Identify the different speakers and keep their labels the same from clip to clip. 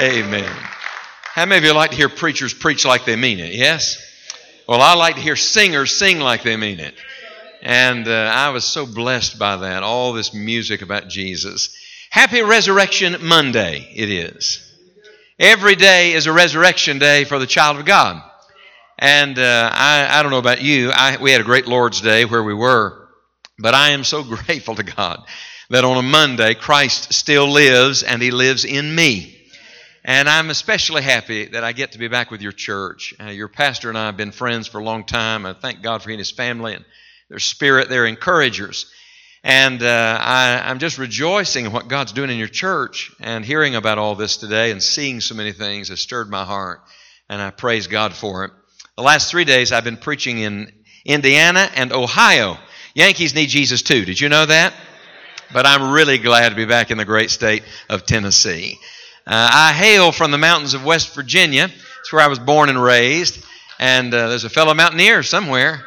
Speaker 1: Amen. How many of you like to hear preachers preach like they mean it? Yes? Well, I like to hear singers sing like they mean it. And uh, I was so blessed by that, all this music about Jesus. Happy Resurrection Monday, it is. Every day is a resurrection day for the child of God. And uh, I, I don't know about you, I, we had a great Lord's Day where we were, but I am so grateful to God that on a Monday, Christ still lives and He lives in me. And I'm especially happy that I get to be back with your church. Uh, your pastor and I have been friends for a long time. I thank God for he and his family and their spirit. They're encouragers. And uh, I, I'm just rejoicing in what God's doing in your church and hearing about all this today and seeing so many things has stirred my heart. And I praise God for it. The last three days I've been preaching in Indiana and Ohio. Yankees need Jesus too. Did you know that? But I'm really glad to be back in the great state of Tennessee. Uh, I hail from the mountains of West Virginia. It's where I was born and raised. And uh, there's a fellow mountaineer somewhere.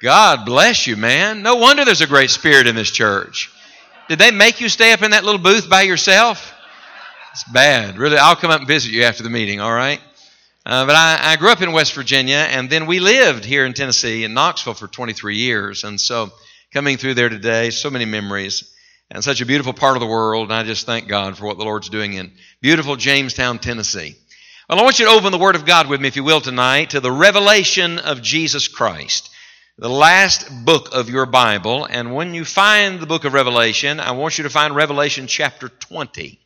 Speaker 1: God bless you, man. No wonder there's a great spirit in this church. Did they make you stay up in that little booth by yourself? It's bad. Really, I'll come up and visit you after the meeting, all right? Uh, but I, I, grew up in West Virginia, and then we lived here in Tennessee, in Knoxville, for 23 years. And so, coming through there today, so many memories, and such a beautiful part of the world. And I just thank God for what the Lord's doing in beautiful Jamestown, Tennessee. Well, I want you to open the Word of God with me, if you will, tonight to the revelation of Jesus Christ the last book of your Bible. And when you find the book of Revelation, I want you to find Revelation chapter 20.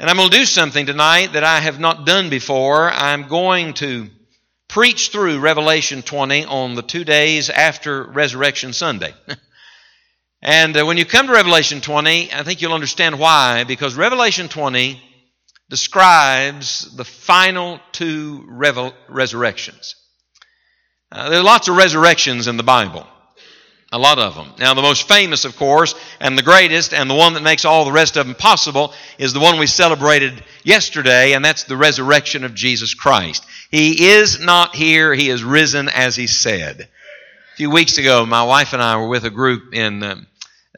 Speaker 1: And I'm going to do something tonight that I have not done before. I'm going to preach through Revelation 20 on the two days after Resurrection Sunday. and uh, when you come to Revelation 20, I think you'll understand why, because Revelation 20 describes the final two revel- resurrections. Uh, there are lots of resurrections in the Bible. A lot of them. Now, the most famous, of course, and the greatest, and the one that makes all the rest of them possible, is the one we celebrated yesterday, and that's the resurrection of Jesus Christ. He is not here, He is risen as He said. A few weeks ago, my wife and I were with a group in, um,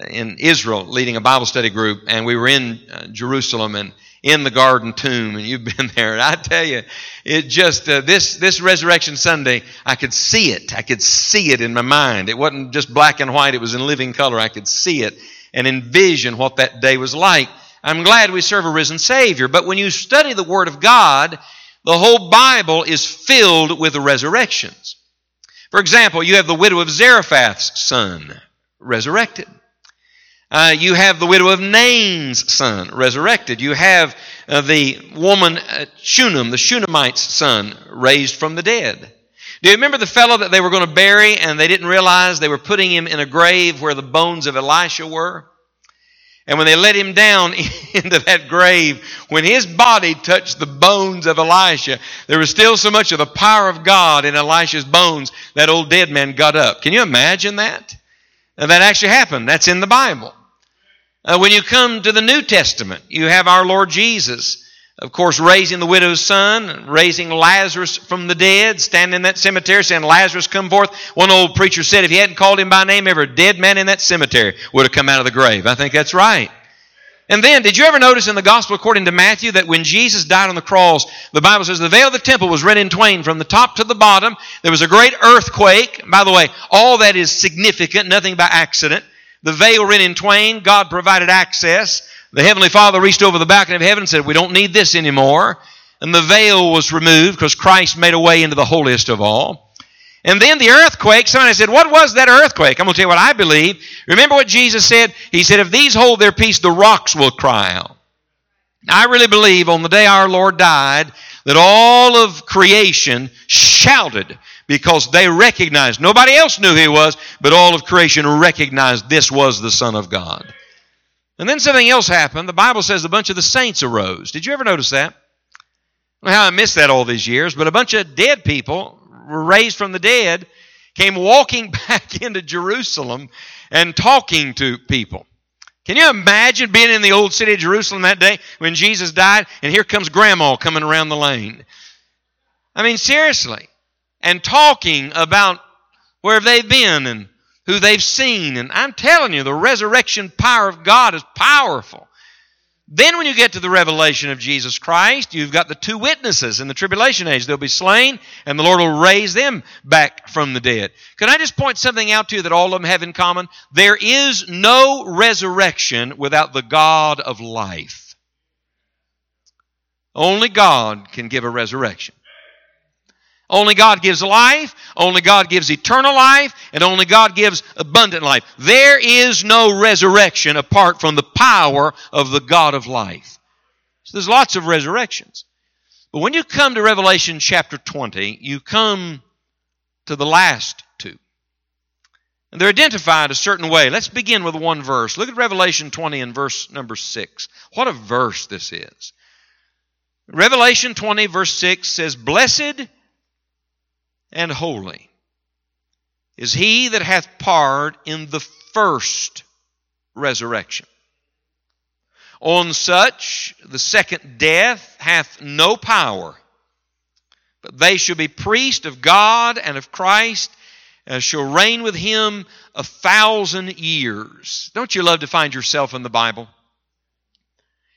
Speaker 1: in Israel, leading a Bible study group, and we were in uh, Jerusalem, and in the garden tomb, and you've been there. And I tell you, it just uh, this this Resurrection Sunday, I could see it. I could see it in my mind. It wasn't just black and white; it was in living color. I could see it and envision what that day was like. I'm glad we serve a risen Savior. But when you study the Word of God, the whole Bible is filled with the resurrections. For example, you have the widow of Zarephath's son resurrected. Uh, you have the widow of Nain's son resurrected. You have uh, the woman uh, Shunem, the Shunammite's son, raised from the dead. Do you remember the fellow that they were going to bury and they didn't realize they were putting him in a grave where the bones of Elisha were? And when they let him down into that grave, when his body touched the bones of Elisha, there was still so much of the power of God in Elisha's bones that old dead man got up. Can you imagine that? And that actually happened. That's in the Bible. Uh, when you come to the New Testament, you have our Lord Jesus, of course, raising the widow's son, raising Lazarus from the dead, standing in that cemetery saying, Lazarus, come forth. One old preacher said if he hadn't called him by name, every dead man in that cemetery would have come out of the grave. I think that's right. And then, did you ever notice in the gospel according to Matthew that when Jesus died on the cross, the Bible says the veil of the temple was rent in twain from the top to the bottom. There was a great earthquake. By the way, all that is significant, nothing by accident. The veil rent in twain. God provided access. The Heavenly Father reached over the balcony of heaven and said, We don't need this anymore. And the veil was removed because Christ made a way into the holiest of all. And then the earthquake, somebody said, What was that earthquake? I'm going to tell you what I believe. Remember what Jesus said? He said, If these hold their peace, the rocks will cry out. I really believe on the day our Lord died that all of creation shouted because they recognized, nobody else knew who he was, but all of creation recognized this was the Son of God. And then something else happened. The Bible says a bunch of the saints arose. Did you ever notice that? How I missed that all these years, but a bunch of dead people were raised from the dead, came walking back into Jerusalem and talking to people. Can you imagine being in the old city of Jerusalem that day when Jesus died, and here comes Grandma coming around the lane? I mean, seriously and talking about where they've been and who they've seen. And I'm telling you, the resurrection power of God is powerful. Then, when you get to the revelation of Jesus Christ, you've got the two witnesses in the tribulation age. They'll be slain, and the Lord will raise them back from the dead. Can I just point something out to you that all of them have in common? There is no resurrection without the God of life. Only God can give a resurrection. Only God gives life, only God gives eternal life, and only God gives abundant life. There is no resurrection apart from the power of the God of life. So there's lots of resurrections. But when you come to Revelation chapter 20, you come to the last two. And they're identified a certain way. Let's begin with one verse. Look at Revelation 20 and verse number 6. What a verse this is. Revelation 20, verse 6 says, Blessed and holy is he that hath part in the first resurrection. On such the second death hath no power, but they shall be priests of God and of Christ, and shall reign with him a thousand years. Don't you love to find yourself in the Bible?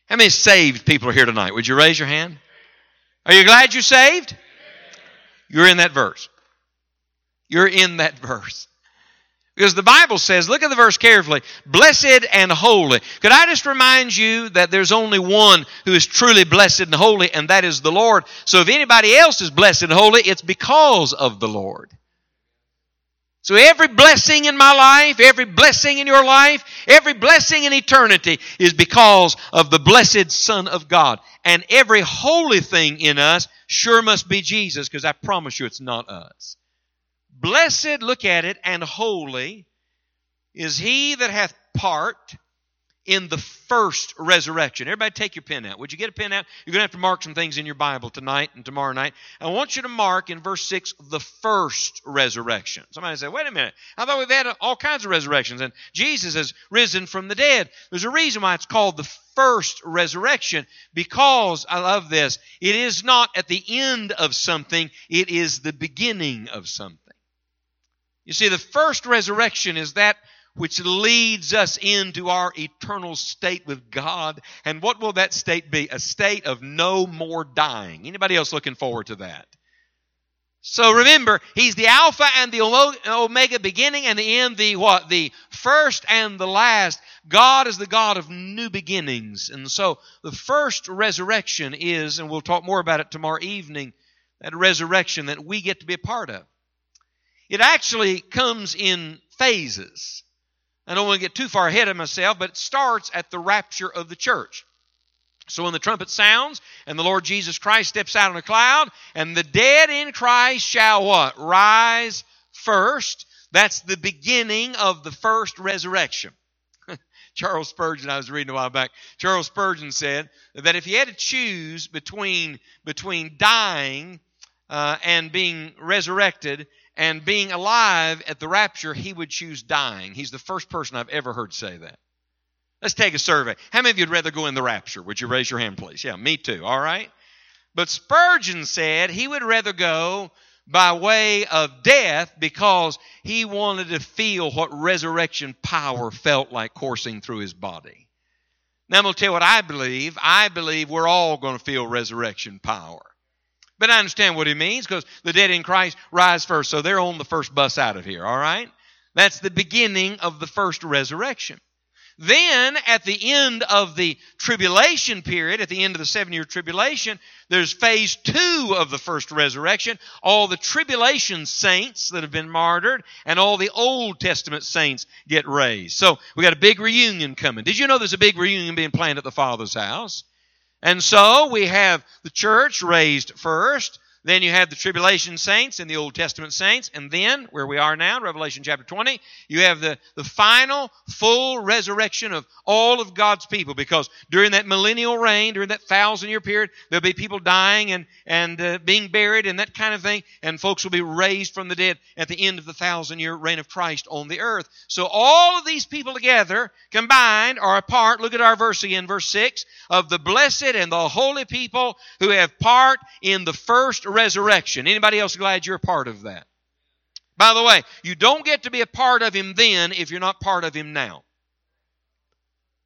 Speaker 1: How many saved people are here tonight? Would you raise your hand? Are you glad you're saved? You're in that verse. You're in that verse. Because the Bible says, look at the verse carefully, blessed and holy. Could I just remind you that there's only one who is truly blessed and holy, and that is the Lord. So if anybody else is blessed and holy, it's because of the Lord. So every blessing in my life, every blessing in your life, every blessing in eternity is because of the blessed Son of God. And every holy thing in us sure must be Jesus, because I promise you it's not us. Blessed, look at it, and holy is he that hath part in the first resurrection. Everybody take your pen out. Would you get a pen out? You're going to have to mark some things in your Bible tonight and tomorrow night. I want you to mark in verse 6 the first resurrection. Somebody say, wait a minute. I thought we've had all kinds of resurrections and Jesus has risen from the dead. There's a reason why it's called the first resurrection because I love this. It is not at the end of something, it is the beginning of something. You see, the first resurrection is that which leads us into our eternal state with God. And what will that state be? A state of no more dying. Anybody else looking forward to that? So remember, he's the Alpha and the Omega, beginning and the end, the what? The first and the last. God is the God of new beginnings. And so the first resurrection is, and we'll talk more about it tomorrow evening, that resurrection that we get to be a part of. It actually comes in phases. I don't want to get too far ahead of myself, but it starts at the rapture of the church. So when the trumpet sounds and the Lord Jesus Christ steps out on a cloud, and the dead in Christ shall what? Rise first. That's the beginning of the first resurrection. Charles Spurgeon, I was reading a while back, Charles Spurgeon said that if he had to choose between, between dying uh, and being resurrected, and being alive at the rapture, he would choose dying. He's the first person I've ever heard say that. Let's take a survey. How many of you would rather go in the rapture? Would you raise your hand, please? Yeah, me too, all right? But Spurgeon said he would rather go by way of death because he wanted to feel what resurrection power felt like coursing through his body. Now, I'm going to tell you what I believe. I believe we're all going to feel resurrection power. But I understand what he means because the dead in Christ rise first. So they're on the first bus out of here, all right? That's the beginning of the first resurrection. Then, at the end of the tribulation period, at the end of the seven year tribulation, there's phase two of the first resurrection. All the tribulation saints that have been martyred and all the Old Testament saints get raised. So, we got a big reunion coming. Did you know there's a big reunion being planned at the Father's house? And so we have the church raised first. Then you have the tribulation saints and the Old Testament saints. And then, where we are now, Revelation chapter 20, you have the, the final full resurrection of all of God's people. Because during that millennial reign, during that thousand year period, there'll be people dying and, and uh, being buried and that kind of thing. And folks will be raised from the dead at the end of the thousand year reign of Christ on the earth. So all of these people together, combined, are a part, look at our verse again, verse 6, of the blessed and the holy people who have part in the first resurrection. Anybody else glad you're a part of that? By the way, you don't get to be a part of Him then if you're not part of Him now.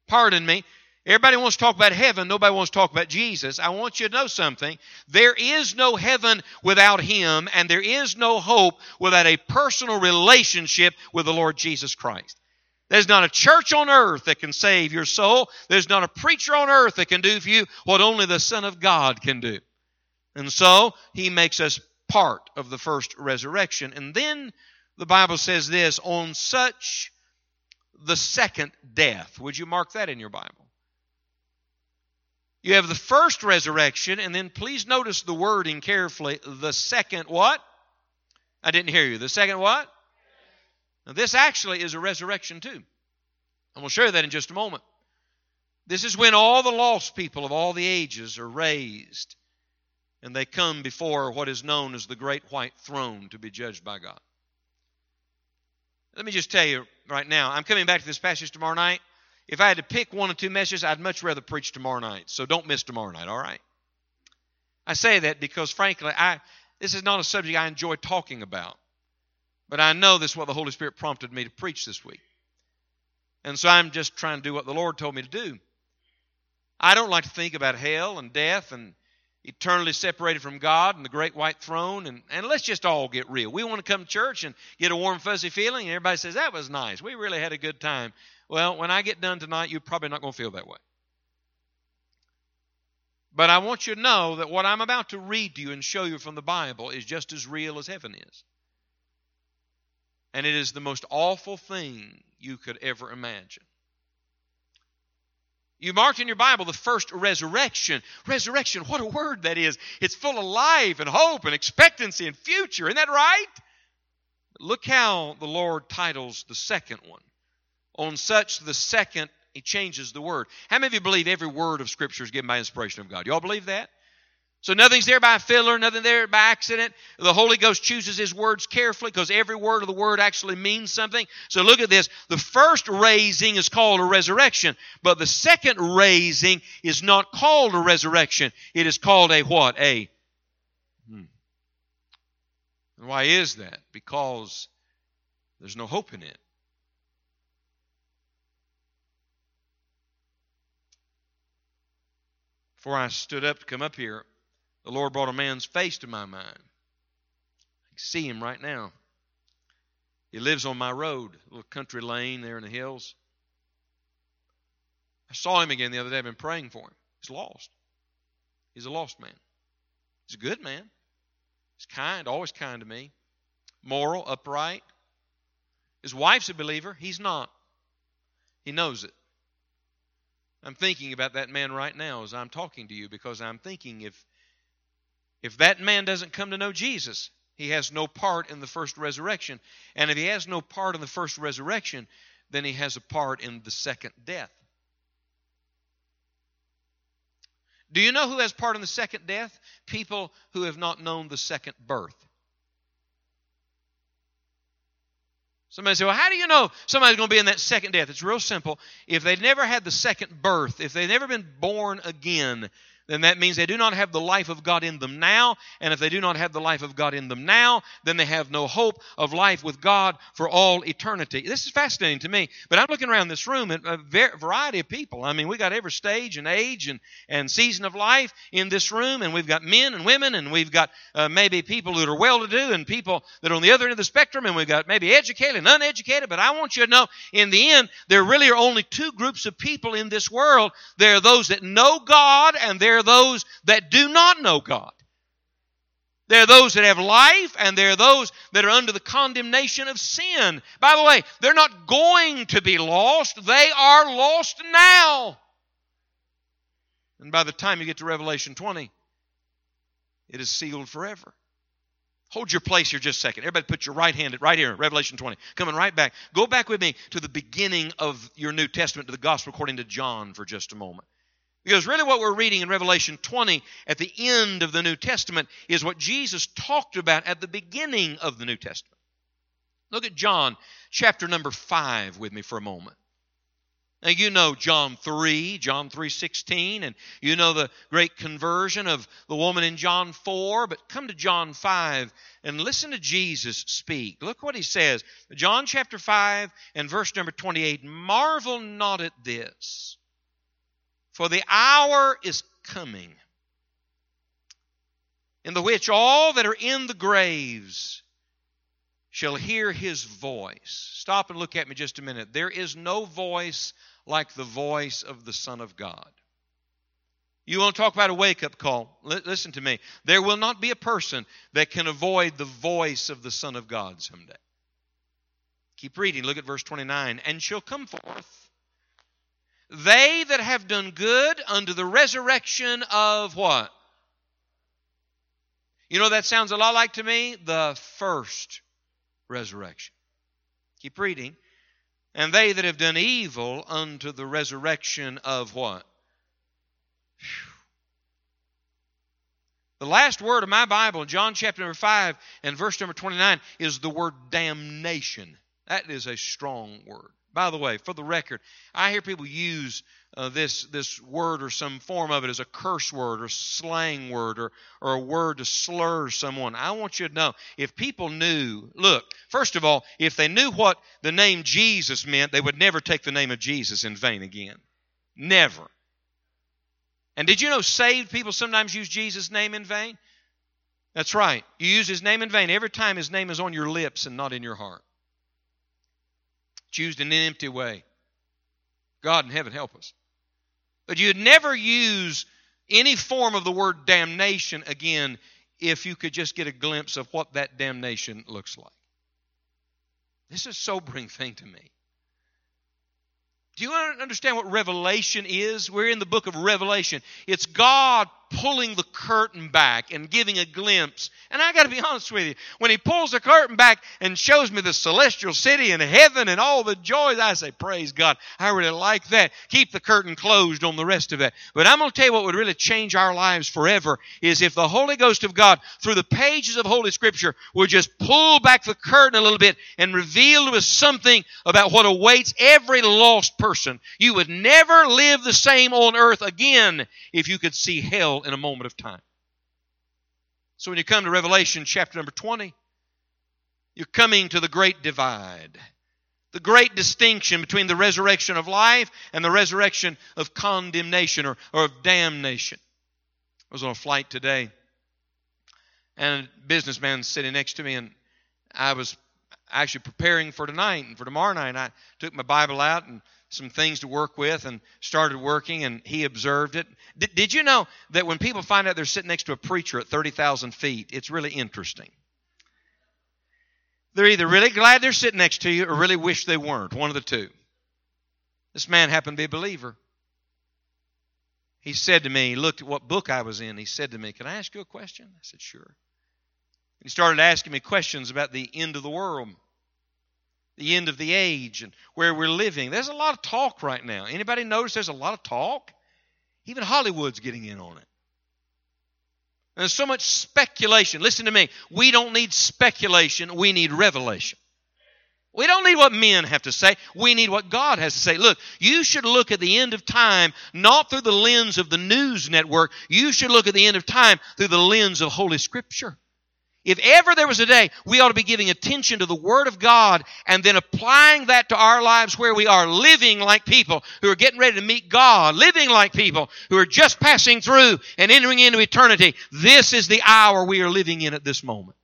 Speaker 1: Pardon me. Everybody wants to talk about heaven. Nobody wants to talk about Jesus. I want you to know something. There is no heaven without Him, and there is no hope without a personal relationship with the Lord Jesus Christ. There's not a church on earth that can save your soul. There's not a preacher on earth that can do for you what only the Son of God can do. And so, He makes us part of the first resurrection. And then the Bible says this on such the second death. Would you mark that in your Bible? You have the first resurrection, and then please notice the wording carefully. The second what? I didn't hear you. The second what? Now, this actually is a resurrection too. And we'll show you that in just a moment. This is when all the lost people of all the ages are raised and they come before what is known as the great white throne to be judged by God. Let me just tell you right now, I'm coming back to this passage tomorrow night. If I had to pick one or two messages, I'd much rather preach tomorrow night. So don't miss tomorrow night, all right? I say that because, frankly, I, this is not a subject I enjoy talking about. But I know this is what the Holy Spirit prompted me to preach this week. And so I'm just trying to do what the Lord told me to do. I don't like to think about hell and death and eternally separated from God and the great white throne. And, and let's just all get real. We want to come to church and get a warm, fuzzy feeling, and everybody says, That was nice. We really had a good time. Well, when I get done tonight, you're probably not going to feel that way. But I want you to know that what I'm about to read to you and show you from the Bible is just as real as heaven is. And it is the most awful thing you could ever imagine. You marked in your Bible the first resurrection. Resurrection, what a word that is. It's full of life and hope and expectancy and future. Isn't that right? Look how the Lord titles the second one. On such, the second, he changes the word. How many of you believe every word of Scripture is given by inspiration of God? You all believe that? So nothing's there by filler, nothing there by accident. The Holy Ghost chooses His words carefully because every word of the word actually means something. So look at this. The first raising is called a resurrection, but the second raising is not called a resurrection. It is called a what? A. Hmm. And why is that? Because there's no hope in it. Before I stood up to come up here, the Lord brought a man's face to my mind. I can see him right now. He lives on my road, a little country lane there in the hills. I saw him again the other day. I've been praying for him. He's lost. He's a lost man. He's a good man. He's kind, always kind to me. Moral, upright. His wife's a believer. He's not. He knows it. I'm thinking about that man right now as I'm talking to you because I'm thinking if if that man doesn't come to know Jesus, he has no part in the first resurrection. And if he has no part in the first resurrection, then he has a part in the second death. Do you know who has part in the second death? People who have not known the second birth. Somebody say, Well, how do you know somebody's going to be in that second death? It's real simple. If they've never had the second birth, if they've never been born again, then that means they do not have the life of God in them now. And if they do not have the life of God in them now, then they have no hope of life with God for all eternity. This is fascinating to me. But I'm looking around this room at a variety of people. I mean, we got every stage and age and, and season of life in this room. And we've got men and women, and we've got uh, maybe people that are well to do and people that are on the other end of the spectrum. And we've got maybe educated and uneducated. But I want you to know, in the end, there really are only two groups of people in this world. There are those that know God, and there are those that do not know God. There are those that have life, and there are those that are under the condemnation of sin. By the way, they're not going to be lost, they are lost now. And by the time you get to Revelation 20, it is sealed forever. Hold your place here just a second. Everybody put your right hand right here, Revelation 20. Coming right back. Go back with me to the beginning of your New Testament, to the Gospel according to John for just a moment. Because really, what we're reading in Revelation 20 at the end of the New Testament is what Jesus talked about at the beginning of the New Testament. Look at John chapter number 5 with me for a moment. Now you know John 3, John 3:16 and you know the great conversion of the woman in John 4, but come to John 5 and listen to Jesus speak. Look what he says. John chapter 5 and verse number 28, marvel not at this For the hour is coming in the which all that are in the graves shall hear his voice. Stop and look at me just a minute. There is no voice like the voice of the Son of God. You want to talk about a wake up call? L- listen to me. There will not be a person that can avoid the voice of the Son of God someday. Keep reading. Look at verse 29. And shall come forth they that have done good unto the resurrection of what? You know, that sounds a lot like to me the first resurrection. Keep reading. And they that have done evil unto the resurrection of what? The last word of my Bible, John chapter number 5 and verse number 29, is the word damnation. That is a strong word. By the way, for the record, I hear people use uh, this, this word or some form of it as a curse word or slang word or, or a word to slur someone. I want you to know if people knew, look, first of all, if they knew what the name Jesus meant, they would never take the name of Jesus in vain again. Never. And did you know saved people sometimes use Jesus' name in vain? That's right. You use his name in vain every time his name is on your lips and not in your heart. Used in an empty way. God in heaven help us. But you'd never use any form of the word damnation again if you could just get a glimpse of what that damnation looks like. This is a sobering thing to me. Do you understand what revelation is? We're in the book of Revelation. It's God pulling the curtain back and giving a glimpse. And I got to be honest with you, when He pulls the curtain back and shows me the celestial city and heaven and all the joys, I say, Praise God. I really like that. Keep the curtain closed on the rest of it. But I'm going to tell you what would really change our lives forever is if the Holy Ghost of God, through the pages of Holy Scripture, would just pull back the curtain a little bit and reveal to us something about what awaits every lost person. You would never live the same on earth again if you could see hell in a moment of time. So when you come to Revelation chapter number 20, you're coming to the great divide. The great distinction between the resurrection of life and the resurrection of condemnation or, or of damnation. I was on a flight today, and a businessman sitting next to me, and I was actually preparing for tonight and for tomorrow night. I took my Bible out and some things to work with and started working, and he observed it. Did, did you know that when people find out they're sitting next to a preacher at 30,000 feet, it's really interesting? They're either really glad they're sitting next to you or really wish they weren't, one of the two. This man happened to be a believer. He said to me, he looked at what book I was in. He said to me, Can I ask you a question? I said, Sure. He started asking me questions about the end of the world the end of the age and where we're living. There's a lot of talk right now. Anybody notice there's a lot of talk? Even Hollywood's getting in on it. There's so much speculation. Listen to me. We don't need speculation, we need revelation. We don't need what men have to say. We need what God has to say. Look, you should look at the end of time not through the lens of the news network. You should look at the end of time through the lens of Holy Scripture. If ever there was a day, we ought to be giving attention to the Word of God and then applying that to our lives where we are living like people who are getting ready to meet God, living like people who are just passing through and entering into eternity. This is the hour we are living in at this moment.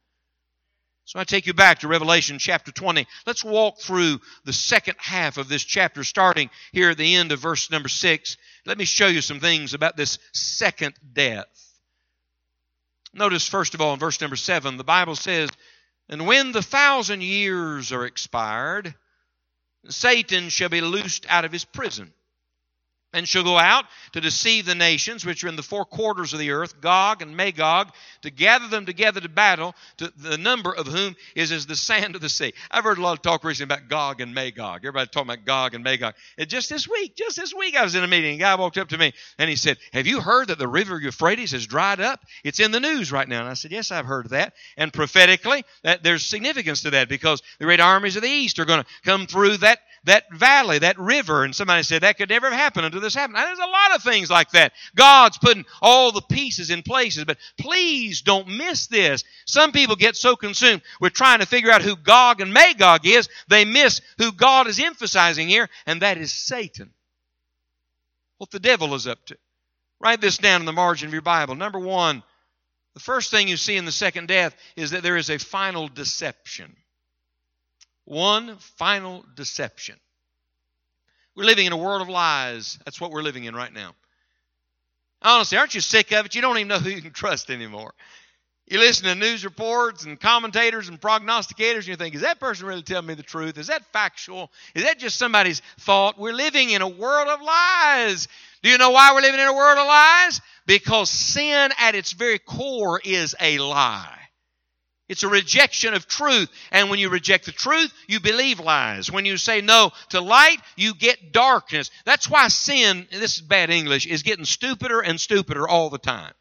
Speaker 1: So I take you back to Revelation chapter 20. Let's walk through the second half of this chapter, starting here at the end of verse number 6. Let me show you some things about this second death. Notice, first of all, in verse number 7, the Bible says, And when the thousand years are expired, Satan shall be loosed out of his prison and shall go out to deceive the nations which are in the four quarters of the earth, Gog and Magog, to gather them together to battle, to the number of whom is as the sand of the sea. I've heard a lot of talk recently about Gog and Magog. Everybody talking about Gog and Magog. And just this week, just this week, I was in a meeting. A guy walked up to me and he said, "Have you heard that the river Euphrates has dried up? It's in the news right now." And I said, "Yes, I've heard that." And prophetically, that there's significance to that because the great armies of the east are going to come through that that valley, that river. And somebody said that could never have happened until this happened. Now, there's a lot of things like that. God's putting all the pieces in places, but please don't miss this. Some people get so consumed with trying to figure out who Gog and Magog is, they miss who God is emphasizing here, and that is Satan. what the devil is up to. Write this down in the margin of your Bible. Number one, the first thing you see in the second death is that there is a final deception. One final deception. We're living in a world of lies. That's what we're living in right now. Honestly, aren't you sick of it? You don't even know who you can trust anymore. You listen to news reports and commentators and prognosticators, and you think, is that person really telling me the truth? Is that factual? Is that just somebody's thought? We're living in a world of lies. Do you know why we're living in a world of lies? Because sin at its very core is a lie. It's a rejection of truth. And when you reject the truth, you believe lies. When you say no to light, you get darkness. That's why sin, this is bad English, is getting stupider and stupider all the time.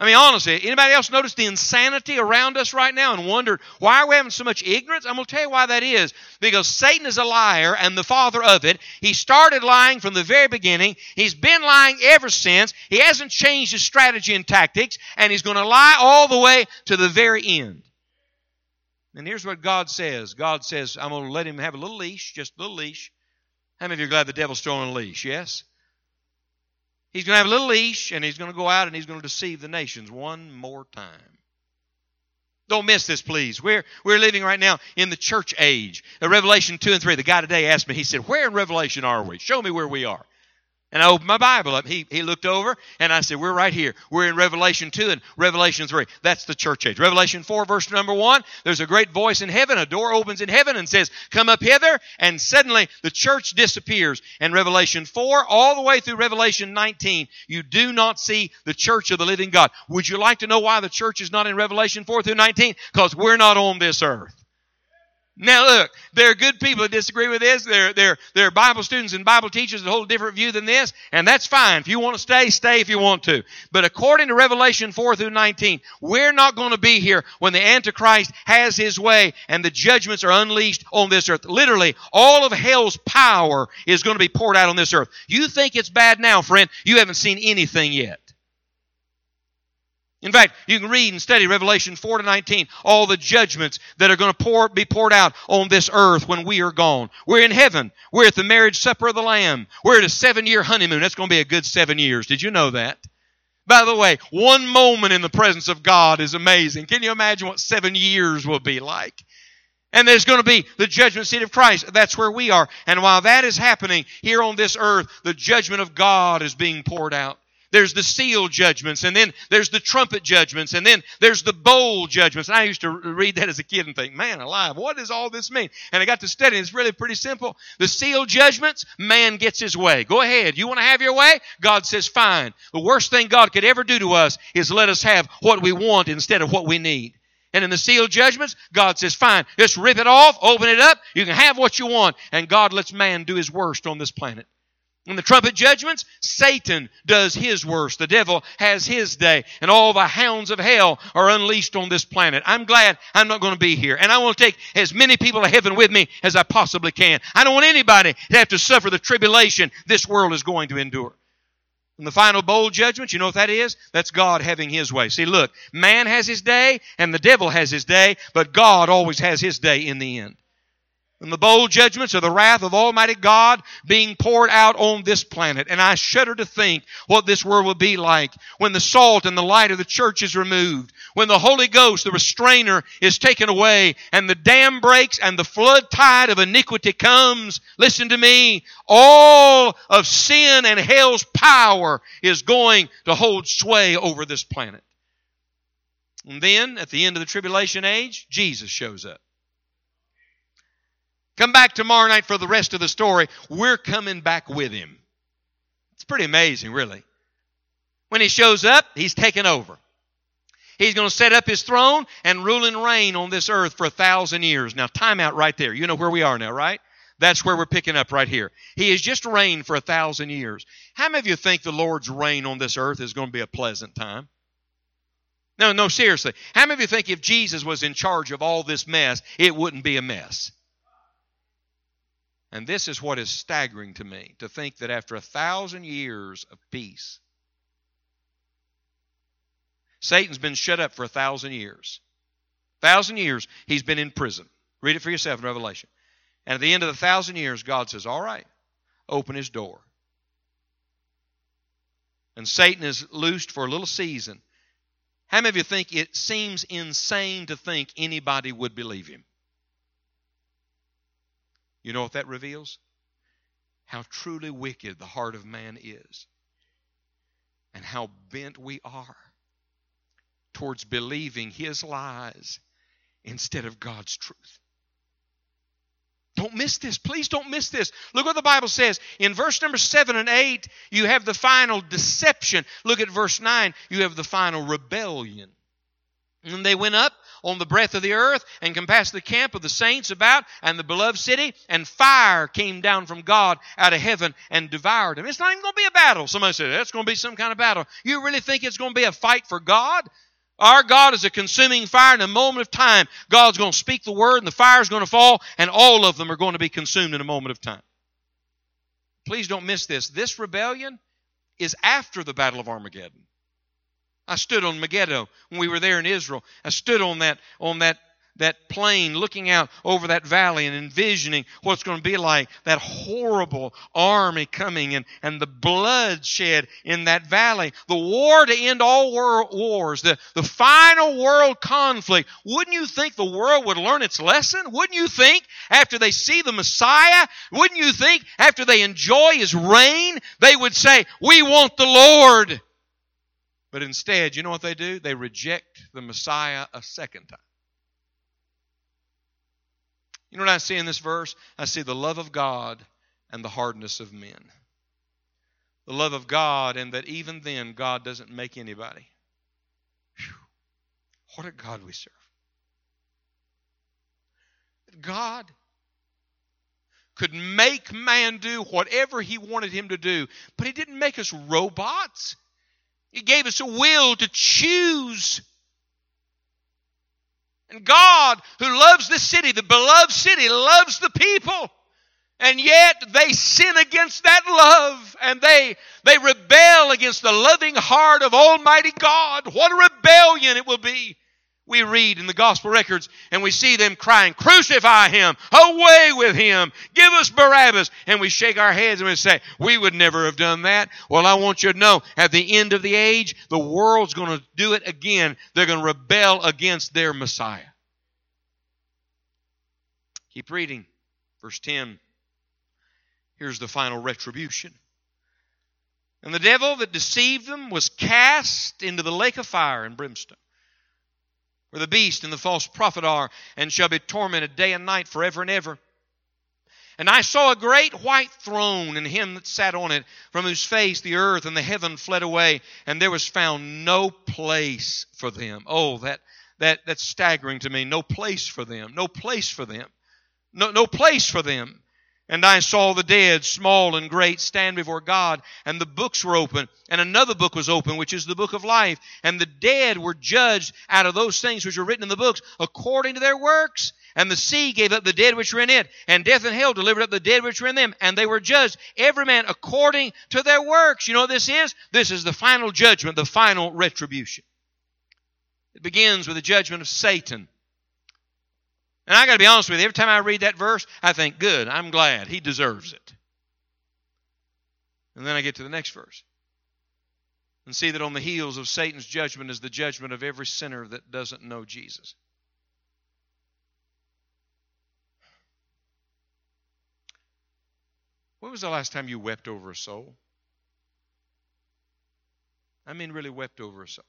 Speaker 1: I mean, honestly, anybody else notice the insanity around us right now and wondered why are we having so much ignorance? I'm going to tell you why that is. Because Satan is a liar and the father of it. He started lying from the very beginning. He's been lying ever since. He hasn't changed his strategy and tactics, and he's going to lie all the way to the very end. And here's what God says God says, I'm going to let him have a little leash, just a little leash. How many of you are glad the devil's on a leash? Yes? He's going to have a little leash and he's going to go out and he's going to deceive the nations one more time. Don't miss this, please. We're, we're living right now in the church age. Revelation 2 and 3. The guy today asked me, he said, Where in Revelation are we? Show me where we are. And I opened my Bible up. He, he looked over and I said, We're right here. We're in Revelation 2 and Revelation 3. That's the church age. Revelation 4, verse number 1. There's a great voice in heaven. A door opens in heaven and says, Come up hither. And suddenly the church disappears. And Revelation 4, all the way through Revelation 19, you do not see the church of the living God. Would you like to know why the church is not in Revelation 4 through 19? Because we're not on this earth. Now look, there are good people that disagree with this. There, there, there are Bible students and Bible teachers that hold a different view than this, and that's fine. If you want to stay, stay if you want to. But according to Revelation 4 through 19, we're not going to be here when the Antichrist has his way and the judgments are unleashed on this earth. Literally, all of hell's power is going to be poured out on this earth. You think it's bad now, friend. You haven't seen anything yet. In fact, you can read and study Revelation 4 to 19, all the judgments that are going to pour, be poured out on this earth when we are gone. We're in heaven. We're at the marriage supper of the Lamb. We're at a seven year honeymoon. That's going to be a good seven years. Did you know that? By the way, one moment in the presence of God is amazing. Can you imagine what seven years will be like? And there's going to be the judgment seat of Christ. That's where we are. And while that is happening here on this earth, the judgment of God is being poured out. There's the seal judgments, and then there's the trumpet judgments, and then there's the bowl judgments. I used to read that as a kid and think, man alive, what does all this mean? And I got to study, it's really pretty simple. The seal judgments, man gets his way. Go ahead. You want to have your way? God says, fine. The worst thing God could ever do to us is let us have what we want instead of what we need. And in the seal judgments, God says, fine, just rip it off, open it up, you can have what you want. And God lets man do his worst on this planet. In the trumpet judgments, Satan does his worst. The devil has his day. And all the hounds of hell are unleashed on this planet. I'm glad I'm not going to be here. And I want to take as many people to heaven with me as I possibly can. I don't want anybody to have to suffer the tribulation this world is going to endure. In the final bowl judgment, you know what that is? That's God having His way. See, look, man has his day and the devil has his day, but God always has His day in the end and the bowl judgments of the wrath of Almighty God being poured out on this planet. And I shudder to think what this world will be like when the salt and the light of the church is removed, when the Holy Ghost, the restrainer, is taken away, and the dam breaks and the flood tide of iniquity comes. Listen to me. All of sin and hell's power is going to hold sway over this planet. And then, at the end of the tribulation age, Jesus shows up. Come back tomorrow night for the rest of the story. We're coming back with him. It's pretty amazing, really. When he shows up, he's taken over. He's going to set up his throne and rule and reign on this earth for a thousand years. Now, time out right there. You know where we are now, right? That's where we're picking up right here. He has just reigned for a thousand years. How many of you think the Lord's reign on this earth is going to be a pleasant time? No, no, seriously. How many of you think if Jesus was in charge of all this mess, it wouldn't be a mess? And this is what is staggering to me to think that after a thousand years of peace, Satan's been shut up for a thousand years. A thousand years, he's been in prison. Read it for yourself in Revelation. And at the end of the thousand years, God says, All right, open his door. and Satan is loosed for a little season. How many of you think it seems insane to think anybody would believe him? You know what that reveals? How truly wicked the heart of man is, and how bent we are towards believing his lies instead of God's truth. Don't miss this. Please don't miss this. Look what the Bible says. In verse number 7 and 8, you have the final deception. Look at verse 9, you have the final rebellion. And they went up on the breadth of the earth and compassed the camp of the saints about and the beloved city, and fire came down from God out of heaven and devoured them. It's not even going to be a battle. Somebody said, that's going to be some kind of battle. You really think it's going to be a fight for God? Our God is a consuming fire. In a moment of time, God's going to speak the word, and the fire is going to fall, and all of them are going to be consumed in a moment of time. Please don't miss this. This rebellion is after the Battle of Armageddon. I stood on Megiddo when we were there in Israel. I stood on that on that that plain, looking out over that valley and envisioning what's going to be like, that horrible army coming and, and the bloodshed in that valley, the war to end all world wars, the, the final world conflict. Wouldn't you think the world would learn its lesson? Wouldn't you think after they see the Messiah, wouldn't you think after they enjoy his reign, they would say, We want the Lord? But instead, you know what they do? They reject the Messiah a second time. You know what I see in this verse? I see the love of God and the hardness of men. The love of God, and that even then, God doesn't make anybody. Whew. What a God we serve. God could make man do whatever he wanted him to do, but he didn't make us robots. He gave us a will to choose and God, who loves the city, the beloved city, loves the people. And yet they sin against that love and they, they rebel against the loving heart of Almighty God. What a rebellion it will be. We read in the gospel records and we see them crying, Crucify him! Away with him! Give us Barabbas! And we shake our heads and we say, We would never have done that. Well, I want you to know, at the end of the age, the world's going to do it again. They're going to rebel against their Messiah. Keep reading. Verse 10. Here's the final retribution. And the devil that deceived them was cast into the lake of fire and brimstone where the beast and the false prophet are, and shall be tormented day and night forever and ever. And I saw a great white throne, and him that sat on it, from whose face the earth and the heaven fled away, and there was found no place for them. Oh, that, that that's staggering to me. No place for them. No place for them. No, no place for them. And I saw the dead, small and great, stand before God, and the books were open, and another book was open, which is the book of life. And the dead were judged out of those things which were written in the books according to their works. And the sea gave up the dead which were in it, and death and hell delivered up the dead which were in them, and they were judged, every man according to their works. You know what this is? This is the final judgment, the final retribution. It begins with the judgment of Satan. And I got to be honest with you, every time I read that verse, I think, good, I'm glad. He deserves it. And then I get to the next verse and see that on the heels of Satan's judgment is the judgment of every sinner that doesn't know Jesus. When was the last time you wept over a soul? I mean, really wept over a soul.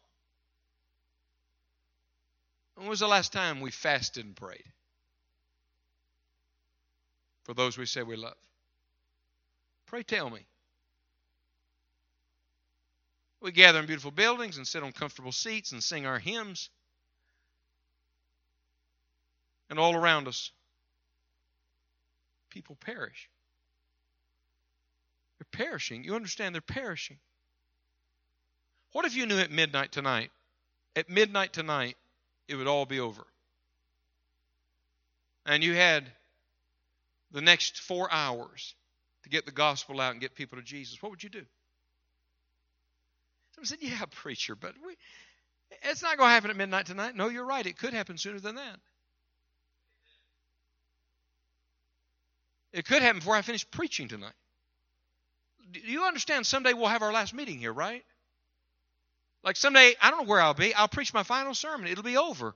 Speaker 1: When was the last time we fasted and prayed? For those we say we love? Pray tell me. We gather in beautiful buildings and sit on comfortable seats and sing our hymns. And all around us, people perish. They're perishing. You understand? They're perishing. What if you knew at midnight tonight, at midnight tonight, it would all be over? And you had the next four hours to get the gospel out and get people to Jesus, what would you do? Someone said, Yeah, preacher, but we, it's not going to happen at midnight tonight. No, you're right. It could happen sooner than that. It could happen before I finish preaching tonight. Do you understand? Someday we'll have our last meeting here, right? Like someday, I don't know where I'll be. I'll preach my final sermon. It'll be over.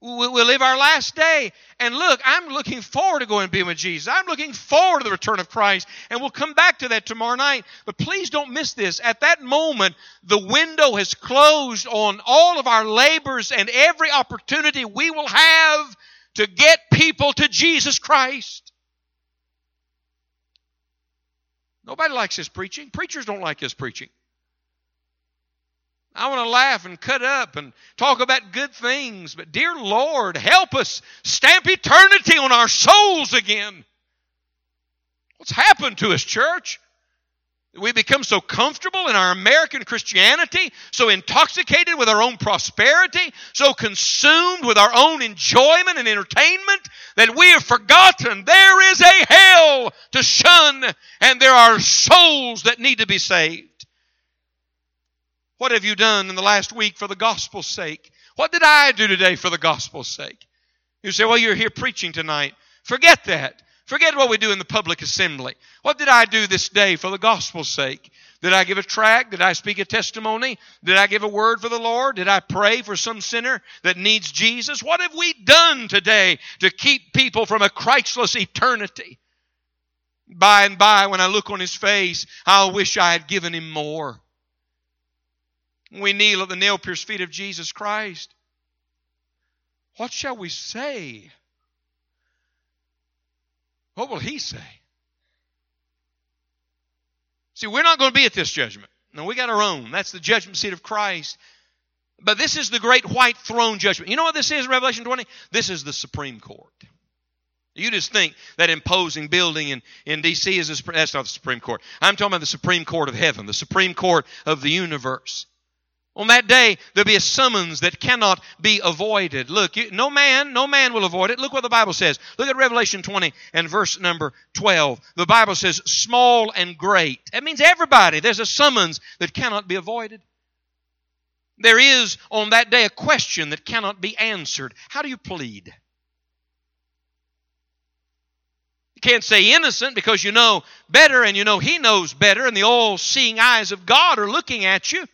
Speaker 1: We'll live our last day. And look, I'm looking forward to going and being with Jesus. I'm looking forward to the return of Christ. And we'll come back to that tomorrow night. But please don't miss this. At that moment, the window has closed on all of our labors and every opportunity we will have to get people to Jesus Christ. Nobody likes his preaching. Preachers don't like his preaching. I want to laugh and cut up and talk about good things. But dear Lord, help us stamp eternity on our souls again. What's happened to us, church? We become so comfortable in our American Christianity, so intoxicated with our own prosperity, so consumed with our own enjoyment and entertainment that we have forgotten there is a hell to shun and there are souls that need to be saved. What have you done in the last week for the gospel's sake? What did I do today for the gospel's sake? You say, well, you're here preaching tonight. Forget that. Forget what we do in the public assembly. What did I do this day for the gospel's sake? Did I give a tract? Did I speak a testimony? Did I give a word for the Lord? Did I pray for some sinner that needs Jesus? What have we done today to keep people from a Christless eternity? By and by, when I look on his face, I'll wish I had given him more we kneel at the nail pierced feet of Jesus Christ, what shall we say? What will he say? See, we're not going to be at this judgment. No, we got our own. That's the judgment seat of Christ. But this is the great white throne judgment. You know what this is in Revelation 20? This is the Supreme Court. You just think that imposing building in, in D.C. is a, that's not the Supreme Court. I'm talking about the Supreme Court of heaven, the Supreme Court of the universe. On that day, there'll be a summons that cannot be avoided. Look, you, no man, no man will avoid it. Look what the Bible says. Look at Revelation 20 and verse number 12. The Bible says, small and great. That means everybody. There's a summons that cannot be avoided. There is on that day a question that cannot be answered. How do you plead? You can't say innocent because you know better and you know He knows better, and the all seeing eyes of God are looking at you.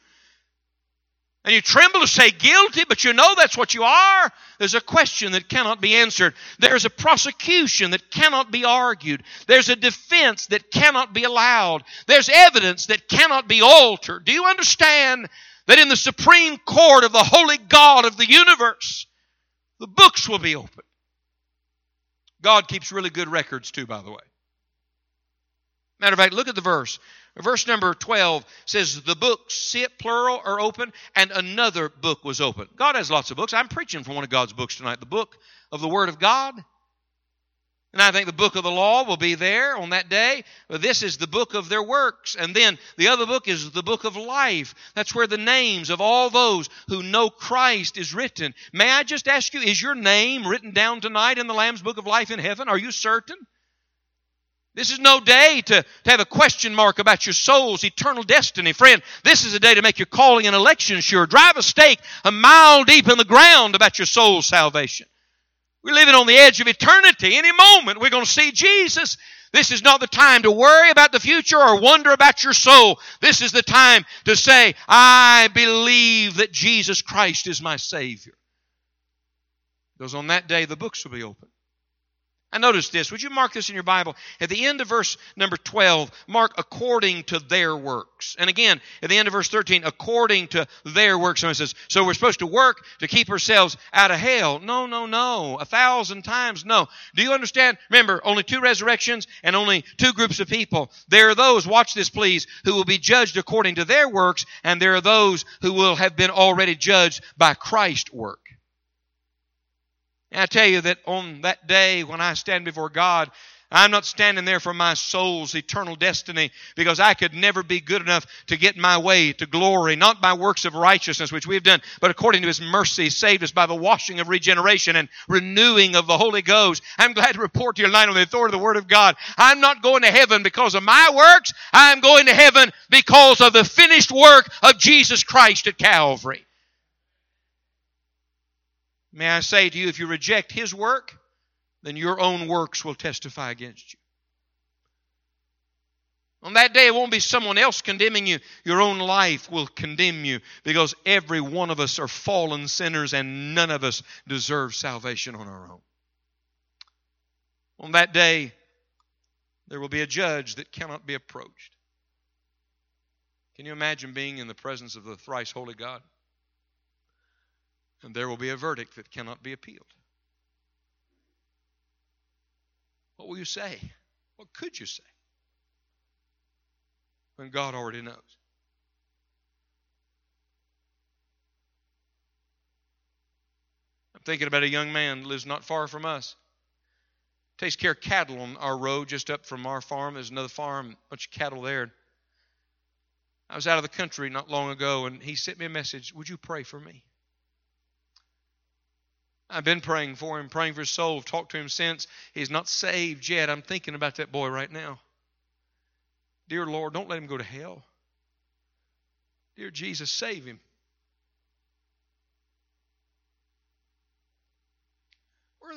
Speaker 1: And you tremble to say guilty, but you know that's what you are. There's a question that cannot be answered. There's a prosecution that cannot be argued. There's a defense that cannot be allowed. There's evidence that cannot be altered. Do you understand that in the supreme court of the holy God of the universe, the books will be open? God keeps really good records too, by the way. Matter of fact, look at the verse. Verse number 12 says, The books, see it plural, are open, and another book was open. God has lots of books. I'm preaching from one of God's books tonight, the book of the Word of God. And I think the book of the law will be there on that day. This is the book of their works. And then the other book is the book of life. That's where the names of all those who know Christ is written. May I just ask you, is your name written down tonight in the Lamb's book of life in heaven? Are you certain? This is no day to, to have a question mark about your soul's eternal destiny. Friend, this is a day to make your calling and election sure. Drive a stake a mile deep in the ground about your soul's salvation. We're living on the edge of eternity. Any moment we're going to see Jesus. This is not the time to worry about the future or wonder about your soul. This is the time to say, I believe that Jesus Christ is my Savior. Because on that day the books will be open. I noticed this. Would you mark this in your Bible? At the end of verse number 12, mark according to their works. And again, at the end of verse 13, according to their works. Someone says, so we're supposed to work to keep ourselves out of hell. No, no, no. A thousand times no. Do you understand? Remember, only two resurrections and only two groups of people. There are those, watch this please, who will be judged according to their works, and there are those who will have been already judged by Christ's work. And I tell you that on that day when I stand before God, I'm not standing there for my soul's eternal destiny because I could never be good enough to get my way to glory, not by works of righteousness, which we've done, but according to His mercy, saved us by the washing of regeneration and renewing of the Holy Ghost. I'm glad to report to you tonight on the authority of the Word of God. I'm not going to heaven because of my works. I'm going to heaven because of the finished work of Jesus Christ at Calvary. May I say to you, if you reject His work, then your own works will testify against you. On that day, it won't be someone else condemning you. Your own life will condemn you because every one of us are fallen sinners and none of us deserve salvation on our own. On that day, there will be a judge that cannot be approached. Can you imagine being in the presence of the thrice holy God? And there will be a verdict that cannot be appealed. What will you say? What could you say? When God already knows. I'm thinking about a young man lives not far from us takes care of cattle on our road just up from our farm. There's another farm, a bunch of cattle there. I was out of the country not long ago, and he sent me a message Would you pray for me? I've been praying for him, praying for his soul. I've talked to him since. He's not saved yet. I'm thinking about that boy right now. Dear Lord, don't let him go to hell. Dear Jesus, save him.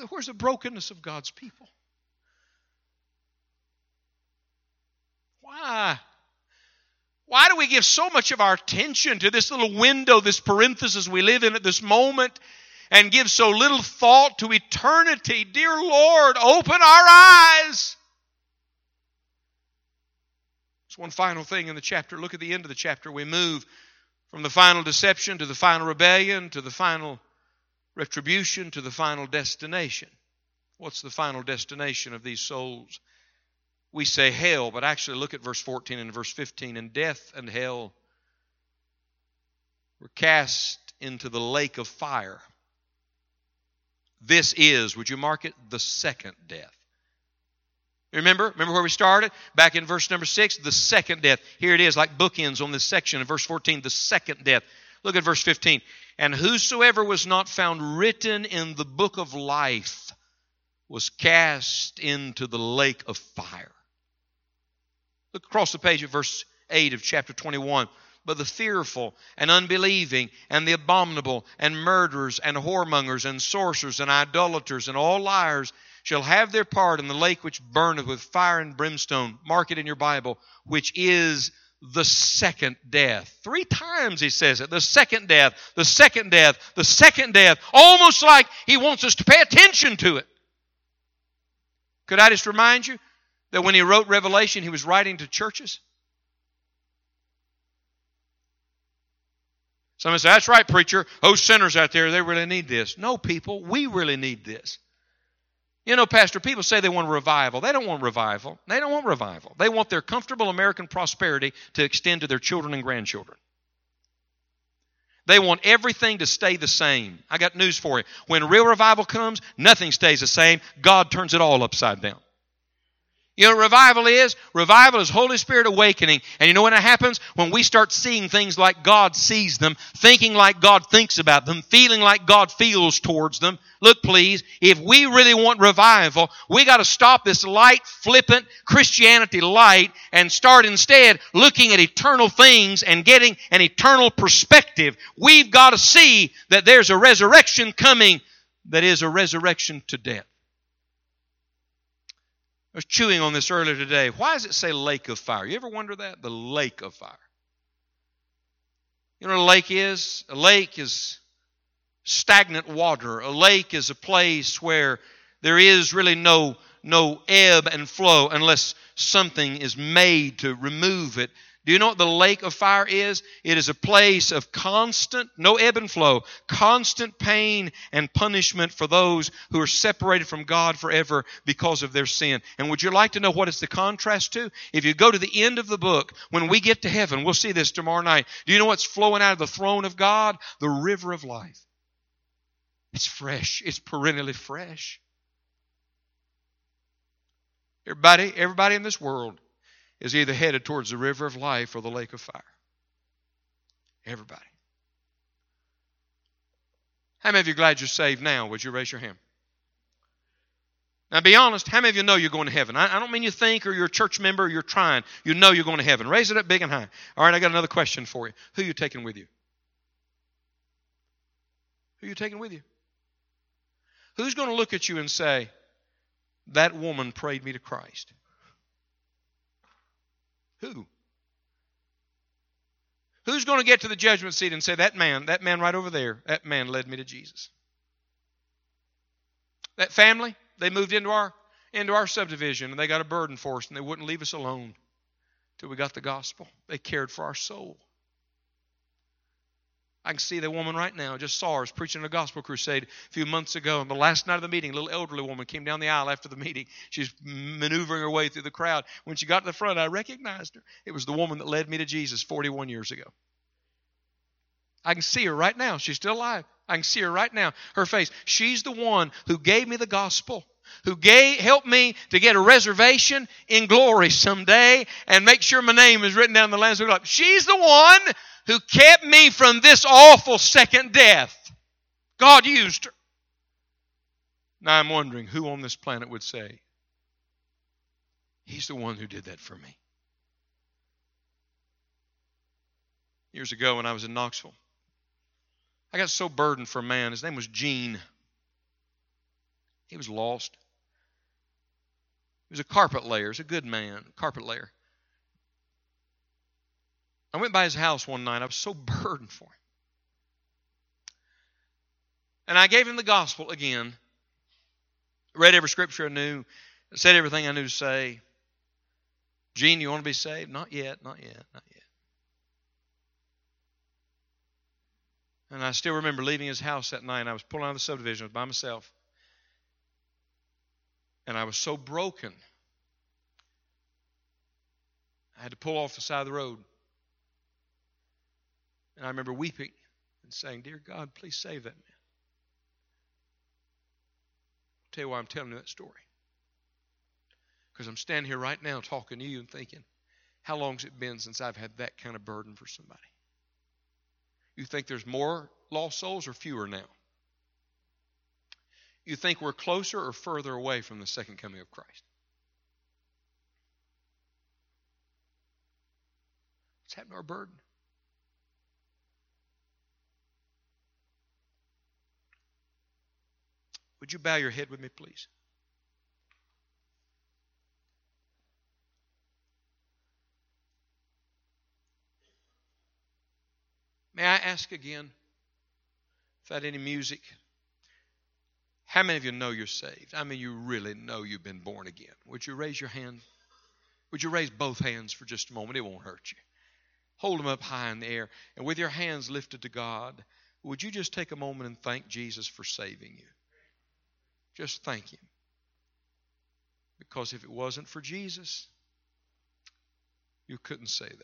Speaker 1: Where's the brokenness of God's people? Why? Why do we give so much of our attention to this little window, this parenthesis we live in at this moment, and give so little thought to eternity? Dear Lord, open our eyes. There's one final thing in the chapter. Look at the end of the chapter. We move from the final deception to the final rebellion to the final retribution to the final destination. What's the final destination of these souls? We say hell, but actually look at verse 14 and verse 15. And death and hell were cast into the lake of fire. This is, would you mark it, the second death. Remember? Remember where we started? Back in verse number 6, the second death. Here it is, like bookends on this section in verse 14, the second death. Look at verse 15. And whosoever was not found written in the book of life was cast into the lake of fire. Look across the page at verse 8 of chapter 21. But the fearful and unbelieving and the abominable and murderers and whoremongers and sorcerers and idolaters and all liars shall have their part in the lake which burneth with fire and brimstone. Mark it in your Bible, which is the second death. Three times he says it the second death, the second death, the second death, almost like he wants us to pay attention to it. Could I just remind you that when he wrote Revelation, he was writing to churches? Some say, That's right, preacher. Those sinners out there, they really need this. No, people, we really need this. You know, Pastor, people say they want revival. They don't want revival. They don't want revival. They want their comfortable American prosperity to extend to their children and grandchildren. They want everything to stay the same. I got news for you. When real revival comes, nothing stays the same. God turns it all upside down. You know revival is? Revival is Holy Spirit awakening. And you know when it happens? When we start seeing things like God sees them, thinking like God thinks about them, feeling like God feels towards them. Look, please, if we really want revival, we got to stop this light, flippant Christianity light and start instead looking at eternal things and getting an eternal perspective. We've got to see that there's a resurrection coming that is a resurrection to death. I was chewing on this earlier today. Why does it say lake of fire? You ever wonder that? The lake of fire. You know what a lake is? A lake is stagnant water. A lake is a place where there is really no, no ebb and flow unless something is made to remove it. Do you know what the lake of fire is? It is a place of constant, no ebb and flow, constant pain and punishment for those who are separated from God forever because of their sin. And would you like to know what it's the contrast to? If you go to the end of the book, when we get to heaven, we'll see this tomorrow night. Do you know what's flowing out of the throne of God? The river of life. It's fresh. It's perennially fresh. Everybody, everybody in this world is either headed towards the river of life or the lake of fire. Everybody. How many of you glad you're saved now? Would you raise your hand? Now, be honest, how many of you know you're going to heaven? I, I don't mean you think or you're a church member or you're trying. You know you're going to heaven. Raise it up big and high. All right, I got another question for you. Who you taking with you? Who you taking with you? Who's going to look at you and say, That woman prayed me to Christ?
Speaker 2: Who? Who's going to get to the judgment seat and say, that man, that man right over there, that man led me to Jesus? That family, they moved into our into our subdivision and they got a burden for us and they wouldn't leave us alone till we got the gospel. They cared for our soul. I can see the woman right now. Just saw her preaching a gospel crusade a few months ago. And the last night of the meeting, a little elderly woman came down the aisle after the meeting. She's maneuvering her way through the crowd. When she got to the front, I recognized her. It was the woman that led me to Jesus 41 years ago. I can see her right now. She's still alive. I can see her right now. Her face. She's the one who gave me the gospel, who gave, helped me to get a reservation in glory someday and make sure my name is written down in the Lamb's Book of Life. She's the one who kept me from this awful second death. God used her. Now I'm wondering who on this planet would say, He's the one who did that for me. Years ago when I was in Knoxville, I got so burdened for a man. His name was Gene. He was lost. He was a carpet layer. He was a good man, carpet layer. I went by his house one night. I was so burdened for him. And I gave him the gospel again. Read every scripture I knew. Said everything I knew to say. Gene, you want to be saved? Not yet, not yet, not yet. And I still remember leaving his house that night. I was pulling out of the subdivision. I was by myself. And I was so broken. I had to pull off the side of the road. And I remember weeping and saying, Dear God, please save that man. I'll tell you why I'm telling you that story. Because I'm standing here right now talking to you and thinking, how long's it been since I've had that kind of burden for somebody? You think there's more lost souls or fewer now? You think we're closer or further away from the second coming of Christ? What's happened to our burden? Would you bow your head with me, please? May I ask again, without any music, how many of you know you're saved? I mean, you really know you've been born again. Would you raise your hand? Would you raise both hands for just a moment? It won't hurt you. Hold them up high in the air. And with your hands lifted to God, would you just take a moment and thank Jesus for saving you? Just thank Him. Because if it wasn't for Jesus, you couldn't say that.